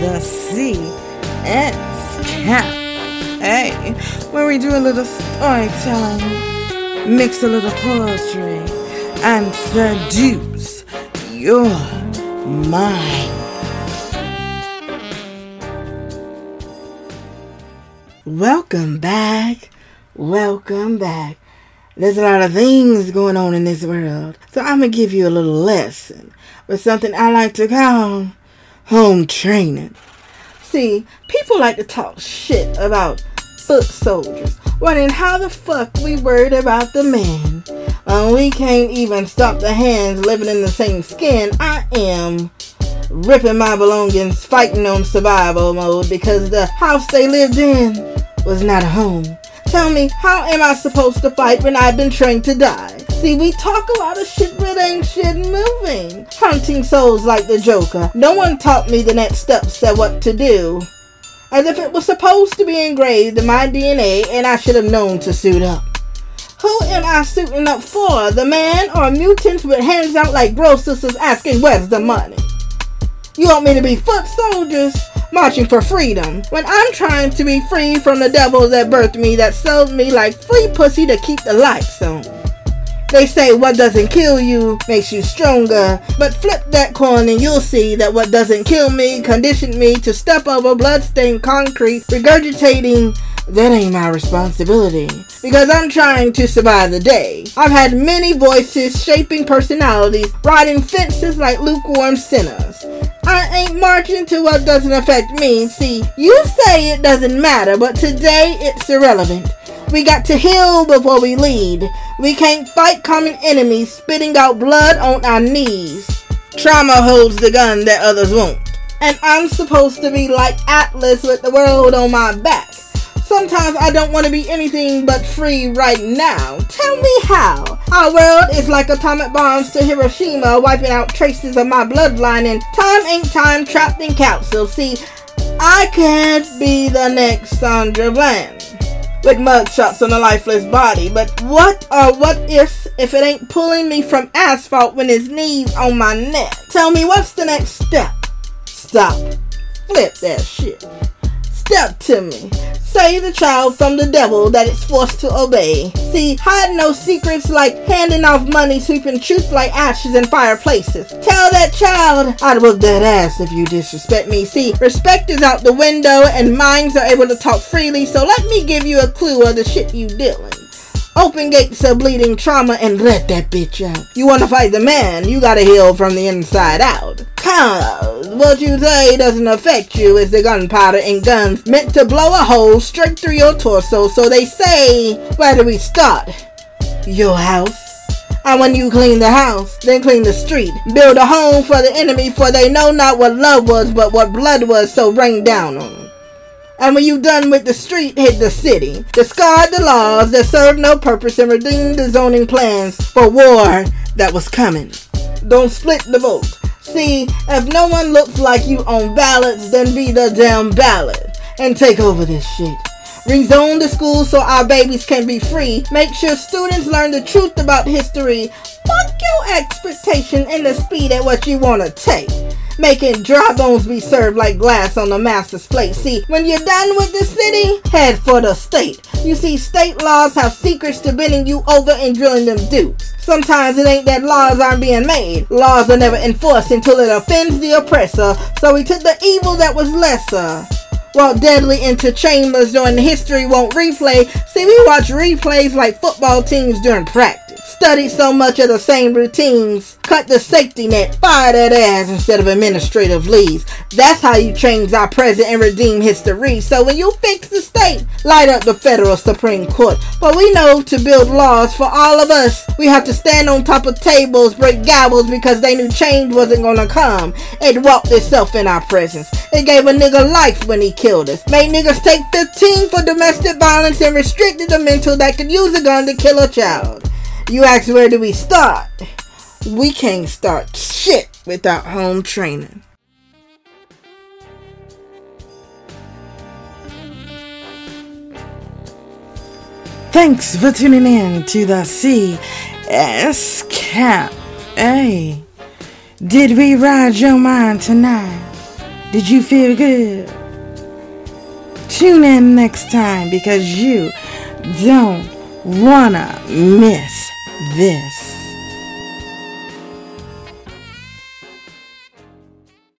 the CS Camp. Hey, where we do a little storytelling, mix a little poetry, and seduce your mind. Welcome back. Welcome back. There's a lot of things going on in this world. So I'm going to give you a little lesson with something I like to call home training. See, people like to talk shit about foot soldiers, wondering how the fuck we worried about the men. Uh, we can't even stop the hands living in the same skin. I am ripping my belongings, fighting on survival mode because the house they lived in was not a home. Tell me, how am I supposed to fight when I've been trained to die? See, we talk a lot of shit but ain't shit moving. Hunting souls like the Joker. No one taught me the next steps of what to do. As if it was supposed to be engraved in my DNA and I should have known to suit up. Who am I suiting up for? The man or mutants with hands out like bro sisters asking where's the money? You want me to be foot soldiers? marching for freedom when I'm trying to be free from the devil that birthed me that sold me like free pussy to keep the lights on. They say what doesn't kill you makes you stronger, but flip that coin and you'll see that what doesn't kill me conditioned me to step over bloodstained concrete, regurgitating that ain't my responsibility because I'm trying to survive the day. I've had many voices shaping personalities, riding fences like lukewarm sinners. I ain't marching to what doesn't affect me. See, you say it doesn't matter, but today it's irrelevant. We got to heal before we lead. We can't fight common enemies spitting out blood on our knees. Trauma holds the gun that others won't. And I'm supposed to be like Atlas with the world on my back. Sometimes I don't want to be anything but free right now. Tell me how. Our world is like atomic bombs to Hiroshima, wiping out traces of my bloodline, and time ain't time trapped in capsules. See, I can't be the next Sandra Bland with mugshots on a lifeless body. But what or what if if it ain't pulling me from asphalt when his knees on my neck? Tell me what's the next step? Stop. Flip that shit. Step to me. Save the child from the devil that it's forced to obey. See, hide no secrets like handing off money, sweeping truth like ashes in fireplaces. Tell that child I'd whoop that ass if you disrespect me. See, respect is out the window and minds are able to talk freely, so let me give you a clue of the shit you dealing. Open gates of bleeding trauma and let that bitch out. You wanna fight the man, you gotta heal from the inside out. Cause what you say doesn't affect you is the gunpowder and guns meant to blow a hole straight through your torso. So they say, where do we start? Your house. And when you clean the house, then clean the street. Build a home for the enemy, for they know not what love was, but what blood was, so rain down on them. And when you done with the street, hit the city. Discard the laws that serve no purpose and redeem the zoning plans for war that was coming. Don't split the vote. See, if no one looks like you on ballots, then be the damn ballot and take over this shit. Rezone the schools so our babies can be free. Make sure students learn the truth about history. Fuck your expectation and the speed at what you want to take making dry bones be served like glass on the master's plate. See, when you're done with the city, head for the state. You see, state laws have secrets to bending you over and drilling them dupes. Sometimes it ain't that laws aren't being made. Laws are never enforced until it offends the oppressor. So we took the evil that was lesser. Well, deadly into chambers during history won't replay. See, we watch replays like football teams during practice. Study so much of the same routines. Cut the safety net. Fire that ass instead of administrative leaves. That's how you change our present and redeem history. So when you fix the state, light up the federal Supreme Court. But we know to build laws for all of us, we have to stand on top of tables, break gavels because they knew change wasn't gonna come. It walked itself in our presence. It gave a nigga life when he killed us. Made niggas take 15 for domestic violence and restricted the mental that could use a gun to kill a child. You ask where do we start? We can't start shit without home training. Thanks for tuning in to the CS Cafe. Did we ride your mind tonight? Did you feel good? Tune in next time because you don't wanna miss this.